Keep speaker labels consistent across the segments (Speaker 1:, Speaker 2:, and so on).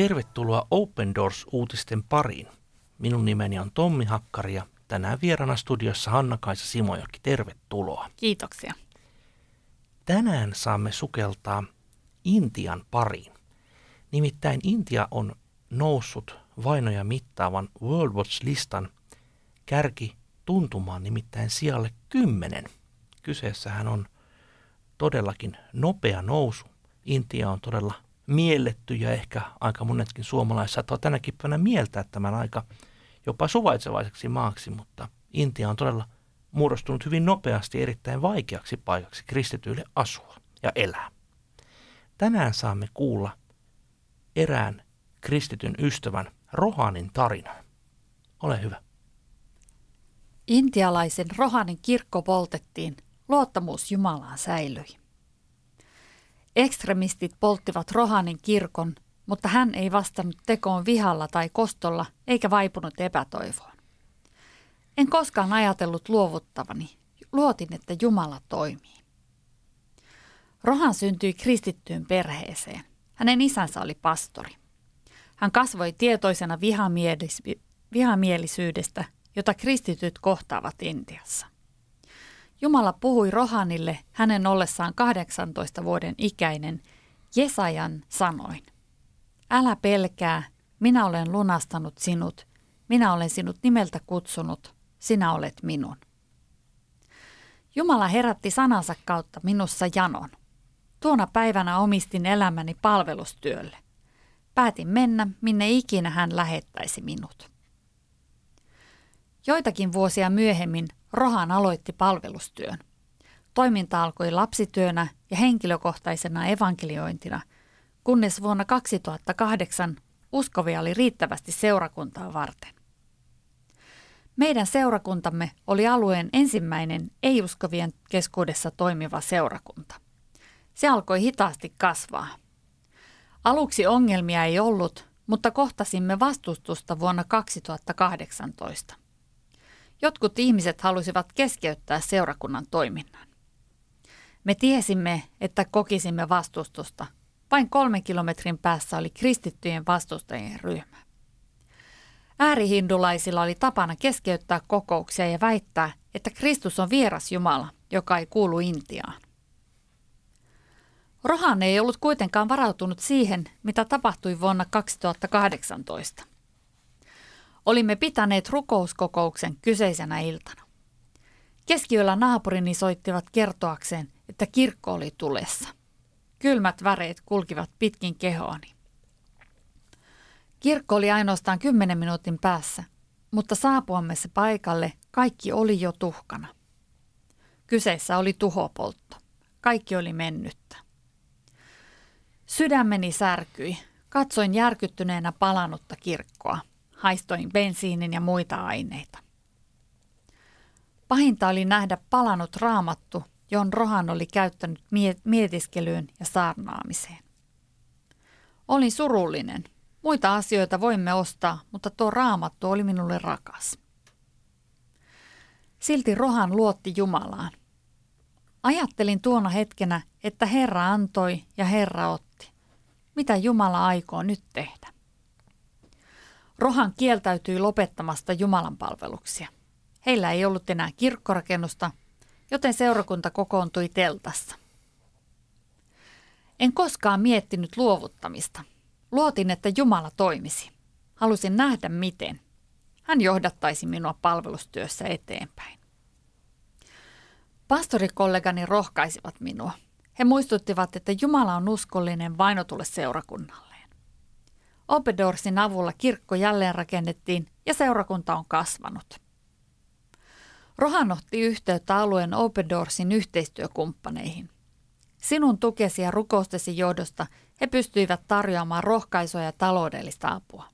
Speaker 1: Tervetuloa Open Doors-uutisten pariin. Minun nimeni on Tommi Hakkari ja tänään vierana studiossa Hanna-Kaisa Simojoki. Tervetuloa.
Speaker 2: Kiitoksia.
Speaker 1: Tänään saamme sukeltaa Intian pariin. Nimittäin Intia on noussut vainoja mittaavan World Watch-listan kärki tuntumaan nimittäin sijalle 10. Kyseessähän on todellakin nopea nousu. Intia on todella mielletty ja ehkä aika monetkin suomalaiset saattavat tänäkin päivänä mieltää tämän aika jopa suvaitsevaiseksi maaksi, mutta Intia on todella muodostunut hyvin nopeasti erittäin vaikeaksi paikaksi kristityille asua ja elää. Tänään saamme kuulla erään kristityn ystävän Rohanin tarinan. Ole hyvä.
Speaker 2: Intialaisen Rohanin kirkko poltettiin, luottamus Jumalaan säilyi. Ekstremistit polttivat Rohanin kirkon, mutta hän ei vastannut tekoon vihalla tai kostolla eikä vaipunut epätoivoon. En koskaan ajatellut luovuttavani. Luotin, että Jumala toimii. Rohan syntyi kristittyyn perheeseen. Hänen isänsä oli pastori. Hän kasvoi tietoisena vihamielis- vihamielisyydestä, jota kristityt kohtaavat Intiassa. Jumala puhui Rohanille hänen ollessaan 18 vuoden ikäinen Jesajan sanoin. Älä pelkää, minä olen lunastanut sinut, minä olen sinut nimeltä kutsunut, sinä olet minun. Jumala herätti sanansa kautta minussa janon. Tuona päivänä omistin elämäni palvelustyölle. Päätin mennä, minne ikinä hän lähettäisi minut. Joitakin vuosia myöhemmin Rohan aloitti palvelustyön. Toiminta alkoi lapsityönä ja henkilökohtaisena evankeliointina, kunnes vuonna 2008 uskovia oli riittävästi seurakuntaa varten. Meidän seurakuntamme oli alueen ensimmäinen ei-uskovien keskuudessa toimiva seurakunta. Se alkoi hitaasti kasvaa. Aluksi ongelmia ei ollut, mutta kohtasimme vastustusta vuonna 2018. Jotkut ihmiset halusivat keskeyttää seurakunnan toiminnan. Me tiesimme, että kokisimme vastustusta. Vain kolmen kilometrin päässä oli kristittyjen vastustajien ryhmä. Äärihindulaisilla oli tapana keskeyttää kokouksia ja väittää, että Kristus on vieras Jumala, joka ei kuulu Intiaan. Rohan ei ollut kuitenkaan varautunut siihen, mitä tapahtui vuonna 2018. Olimme pitäneet rukouskokouksen kyseisenä iltana. Keskiyöllä naapurini soittivat kertoakseen, että kirkko oli tulessa. Kylmät väreet kulkivat pitkin kehoani. Kirkko oli ainoastaan kymmenen minuutin päässä, mutta saapuamme se paikalle kaikki oli jo tuhkana. Kyseessä oli tuhopoltto. Kaikki oli mennyttä. Sydämeni särkyi. Katsoin järkyttyneenä palanutta kirkkoa. Haistoin bensiinin ja muita aineita. Pahinta oli nähdä palanut raamattu, johon Rohan oli käyttänyt mietiskelyyn ja saarnaamiseen. Olin surullinen. Muita asioita voimme ostaa, mutta tuo raamattu oli minulle rakas. Silti Rohan luotti Jumalaan. Ajattelin tuona hetkenä, että Herra antoi ja Herra otti. Mitä Jumala aikoo nyt tehdä? Rohan kieltäytyi lopettamasta Jumalan palveluksia. Heillä ei ollut enää kirkkorakennusta, joten seurakunta kokoontui teltassa. En koskaan miettinyt luovuttamista. Luotin, että Jumala toimisi. Halusin nähdä miten. Hän johdattaisi minua palvelustyössä eteenpäin. Pastorikollegani rohkaisivat minua. He muistuttivat, että Jumala on uskollinen vainotulle seurakunnalle. Opedorsin avulla kirkko jälleen rakennettiin ja seurakunta on kasvanut. Rohan otti yhteyttä alueen Opedorsin yhteistyökumppaneihin. Sinun tukesi ja rukoustesi johdosta he pystyivät tarjoamaan rohkaisua ja taloudellista apua.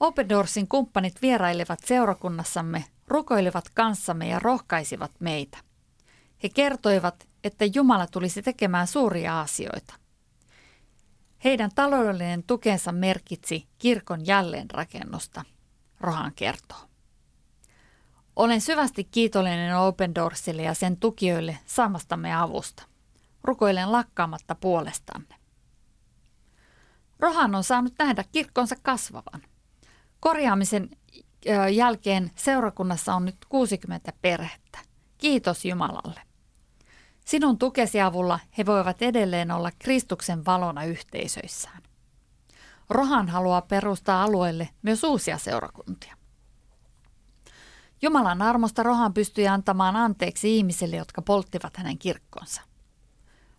Speaker 2: Opedorsin kumppanit vierailivat seurakunnassamme, rukoilivat kanssamme ja rohkaisivat meitä. He kertoivat, että Jumala tulisi tekemään suuria asioita – heidän taloudellinen tukensa merkitsi kirkon jälleenrakennusta, Rohan kertoo. Olen syvästi kiitollinen Open Doorsille ja sen tukijoille saamastamme avusta. Rukoilen lakkaamatta puolestanne. Rohan on saanut nähdä kirkkonsa kasvavan. Korjaamisen jälkeen seurakunnassa on nyt 60 perhettä. Kiitos Jumalalle. Sinun tukesi avulla he voivat edelleen olla Kristuksen valona yhteisöissään. Rohan haluaa perustaa alueelle myös uusia seurakuntia. Jumalan armosta Rohan pystyi antamaan anteeksi ihmisille, jotka polttivat hänen kirkkonsa.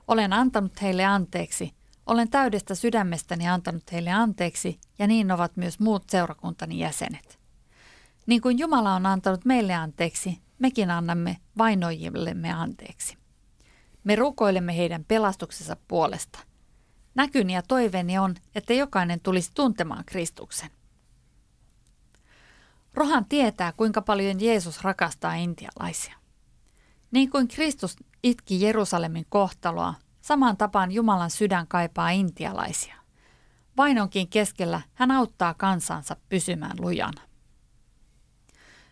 Speaker 2: Olen antanut heille anteeksi, olen täydestä sydämestäni antanut heille anteeksi, ja niin ovat myös muut seurakuntani jäsenet. Niin kuin Jumala on antanut meille anteeksi, mekin annamme vainoijillemme anteeksi. Me rukoilemme heidän pelastuksensa puolesta. Näkyni ja toiveeni on, että jokainen tulisi tuntemaan Kristuksen. Rohan tietää, kuinka paljon Jeesus rakastaa intialaisia. Niin kuin Kristus itki Jerusalemin kohtaloa, samaan tapaan Jumalan sydän kaipaa intialaisia. Vainonkin keskellä hän auttaa kansansa pysymään lujana.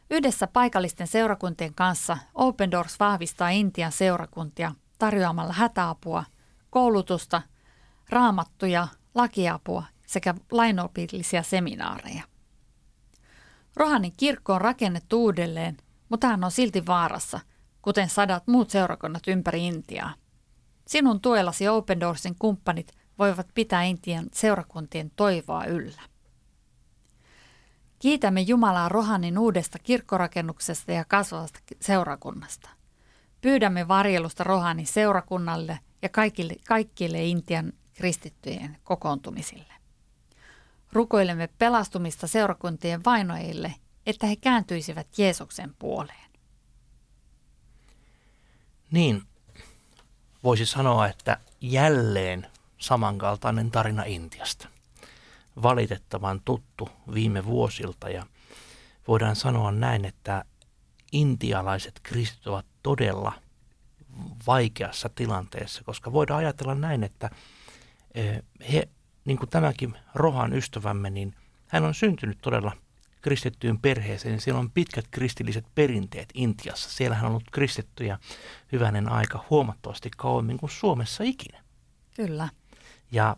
Speaker 2: Yhdessä paikallisten seurakuntien kanssa Open Doors vahvistaa Intian seurakuntia tarjoamalla hätäapua, koulutusta, raamattuja, lakiapua sekä lainopillisia seminaareja. Rohanin kirkko on rakennettu uudelleen, mutta hän on silti vaarassa, kuten sadat muut seurakunnat ympäri Intiaa. Sinun tuellasi Open Doorsin kumppanit voivat pitää Intian seurakuntien toivoa yllä. Kiitämme Jumalaa Rohanin uudesta kirkkorakennuksesta ja kasvavasta seurakunnasta. Pyydämme varjelusta Rohanin seurakunnalle ja kaikille, kaikille Intian kristittyjen kokoontumisille. Rukoilemme pelastumista seurakuntien vainoajille, että he kääntyisivät Jeesuksen puoleen.
Speaker 1: Niin, voisi sanoa, että jälleen samankaltainen tarina Intiasta. Valitettavan tuttu viime vuosilta ja voidaan sanoa näin, että intialaiset kristit ovat todella vaikeassa tilanteessa, koska voidaan ajatella näin, että eh, he niin kuin tämäkin Rohan ystävämme, niin hän on syntynyt todella kristittyyn perheeseen. Niin siellä on pitkät kristilliset perinteet Intiassa. Siellä on ollut kristittyjä hyvänen aika huomattavasti kauemmin kuin Suomessa ikinä.
Speaker 2: Kyllä.
Speaker 1: Ja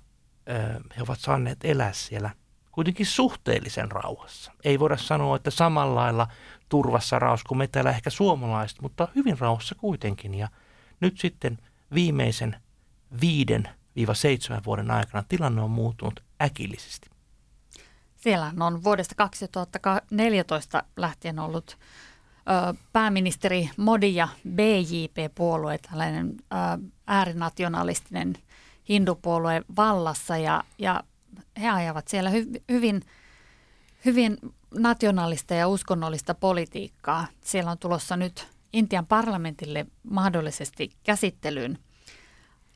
Speaker 1: ö, he ovat saaneet elää siellä kuitenkin suhteellisen rauhassa. Ei voida sanoa, että samalla lailla turvassa rauhassa kuin me täällä ehkä suomalaiset, mutta hyvin rauhassa kuitenkin. Ja nyt sitten viimeisen viiden 7 vuoden aikana tilanne on muuttunut äkillisesti.
Speaker 2: Siellä on vuodesta 2014 lähtien ollut pääministeri Modi ja BJP-puolue, tällainen äärinationalistinen hindupuolue vallassa ja, ja he ajavat siellä hy, hyvin, hyvin nationalista ja uskonnollista politiikkaa. Siellä on tulossa nyt Intian parlamentille mahdollisesti käsittelyyn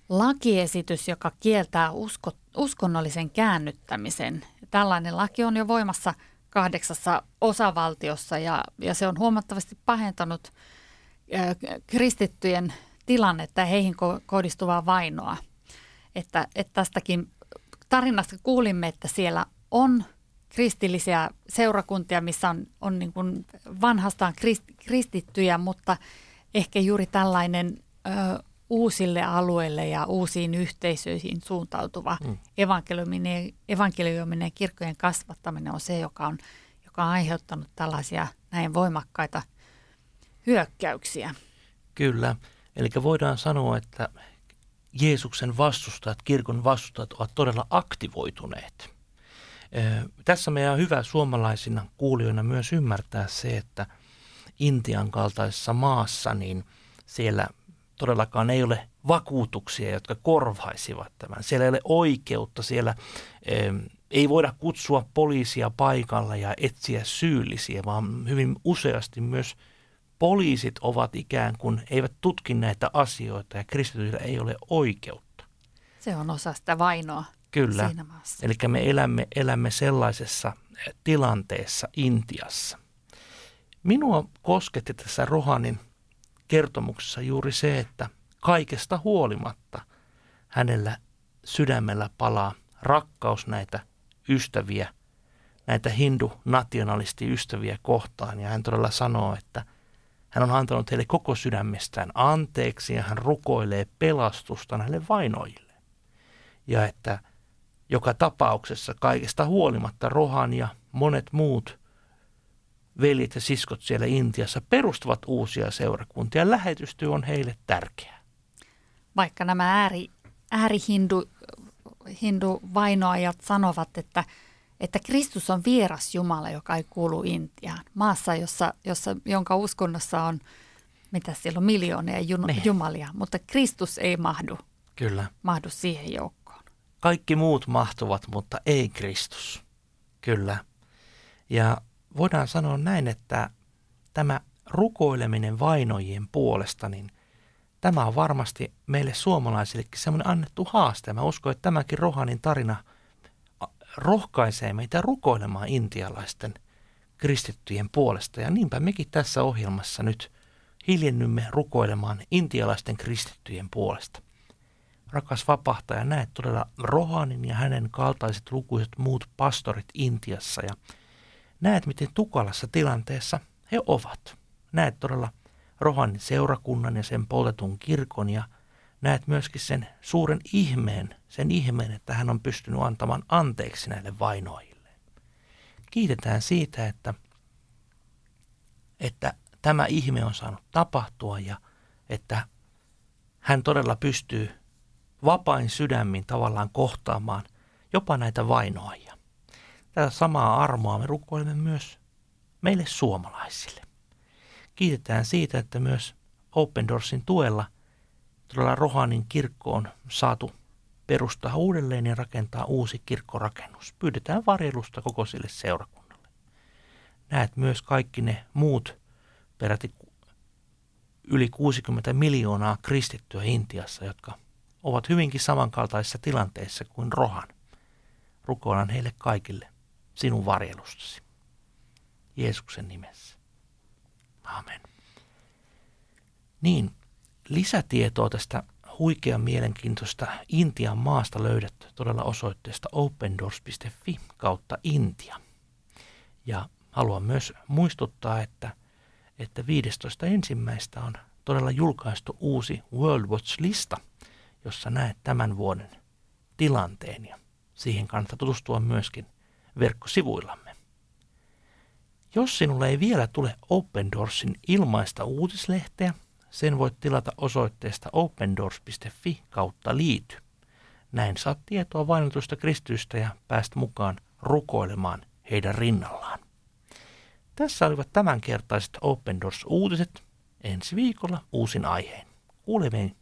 Speaker 2: lakiesitys, joka kieltää usko, uskonnollisen käännyttämisen. Tällainen laki on jo voimassa kahdeksassa osavaltiossa ja, ja se on huomattavasti pahentanut äh, kristittyjen tilannetta ja heihin ko- kohdistuvaa vainoa. Että, että tästäkin tarinasta kuulimme, että siellä on kristillisiä seurakuntia, missä on, on niin kuin vanhastaan krist, kristittyjä, mutta ehkä juuri tällainen ö, uusille alueille ja uusiin yhteisöihin suuntautuva mm. evankeliuminen, evankeliuminen ja kirkkojen kasvattaminen on se, joka on, joka on aiheuttanut tällaisia näin voimakkaita hyökkäyksiä.
Speaker 1: Kyllä. Eli voidaan sanoa, että Jeesuksen vastustajat, kirkon vastustajat ovat todella aktivoituneet. Tässä meidän on hyvä suomalaisina kuulijoina myös ymmärtää se, että Intian kaltaisessa maassa, niin siellä todellakaan ei ole vakuutuksia, jotka korvaisivat tämän. Siellä ei ole oikeutta, siellä ei voida kutsua poliisia paikalla ja etsiä syyllisiä, vaan hyvin useasti myös poliisit ovat ikään kuin, eivät tutki näitä asioita ja kristityillä ei ole oikeutta.
Speaker 2: Se on osa sitä vainoa
Speaker 1: Kyllä.
Speaker 2: siinä maassa.
Speaker 1: Eli me elämme, elämme sellaisessa tilanteessa Intiassa. Minua kosketti tässä Rohanin kertomuksessa juuri se, että kaikesta huolimatta hänellä sydämellä palaa rakkaus näitä ystäviä, näitä hindu-nationalistiystäviä kohtaan. Ja hän todella sanoo, että hän on antanut heille koko sydämestään anteeksi ja hän rukoilee pelastusta näille vainoille. Ja että joka tapauksessa kaikesta huolimatta Rohan ja monet muut veljet ja siskot siellä Intiassa perustavat uusia seurakuntia. Lähetystyö on heille tärkeää.
Speaker 2: Vaikka nämä ääri, äärihindu hindu vainoajat sanovat, että, että Kristus on vieras Jumala, joka ei kuulu Intiaan. Maassa, jossa, jossa, jonka uskonnossa on, mitä siellä on, miljoonia jun, niin. jumalia, mutta Kristus ei mahdu,
Speaker 1: Kyllä.
Speaker 2: mahdu siihen joukkoon.
Speaker 1: Kaikki muut mahtuvat, mutta ei Kristus. Kyllä. Ja voidaan sanoa näin, että tämä rukoileminen vainojien puolesta, niin tämä on varmasti meille suomalaisillekin semmoinen annettu haaste. Mä uskon, että tämäkin Rohanin tarina rohkaisee meitä rukoilemaan intialaisten kristittyjen puolesta. Ja niinpä mekin tässä ohjelmassa nyt hiljennymme rukoilemaan intialaisten kristittyjen puolesta. Rakas vapahtaja, näet todella Rohanin ja hänen kaltaiset lukuiset muut pastorit Intiassa ja näet, miten tukalassa tilanteessa he ovat. Näet todella Rohanin seurakunnan ja sen poltetun kirkon ja näet myöskin sen suuren ihmeen, sen ihmeen, että hän on pystynyt antamaan anteeksi näille vainoille. Kiitetään siitä, että, että tämä ihme on saanut tapahtua ja että hän todella pystyy vapain sydämin tavallaan kohtaamaan jopa näitä vainoajia. Tätä samaa armoa me rukoilemme myös meille suomalaisille. Kiitetään siitä, että myös Open Doorsin tuella todella Rohanin kirkko on saatu perustaa uudelleen ja rakentaa uusi kirkkorakennus. Pyydetään varjelusta koko sille seurakunnalle. Näet myös kaikki ne muut peräti yli 60 miljoonaa kristittyä Intiassa, jotka ovat hyvinkin samankaltaisissa tilanteissa kuin Rohan. Rukoilan heille kaikille sinun varjelustasi. Jeesuksen nimessä. Amen. Niin, lisätietoa tästä huikean mielenkiintoista Intian maasta löydät todella osoitteesta opendoors.fi kautta Intia. Ja haluan myös muistuttaa, että, että 15. ensimmäistä on todella julkaistu uusi World Watch-lista, jossa näet tämän vuoden tilanteen ja siihen kannattaa tutustua myöskin verkkosivuillamme. Jos sinulle ei vielä tule Open Doorsin ilmaista uutislehteä, sen voit tilata osoitteesta opendoors.fi kautta liity. Näin saat tietoa vainotusta kristystä ja päästä mukaan rukoilemaan heidän rinnallaan. Tässä olivat tämänkertaiset Open Doors uutiset. Ensi viikolla uusin aiheen. Kuulemiin